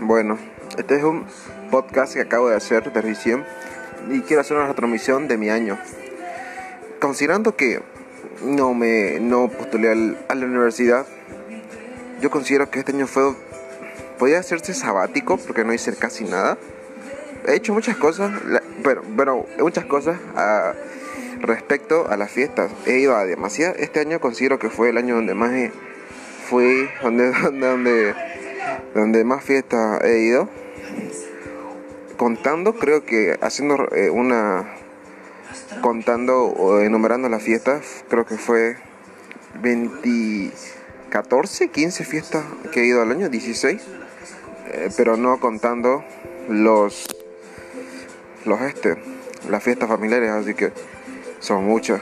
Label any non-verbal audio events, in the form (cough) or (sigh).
Bueno, este es un podcast que acabo de hacer de recién y quiero hacer una retransmisión de mi año. Considerando que no me no postulé al- a la universidad, yo considero que este año fue podía hacerse sabático porque no hice casi nada. He hecho muchas cosas, pero, pero muchas cosas a- respecto a las fiestas. He ido a demasiadas. Este año considero que fue el año donde más he- fui, (laughs) donde, donde, donde, donde más fiestas he ido. Contando, creo que haciendo eh, una. Contando o enumerando las fiestas, creo que fue 20. 14, 15 fiestas que he ido al año, 16. eh, pero no contando los. Los este. Las fiestas familiares, así que son muchas.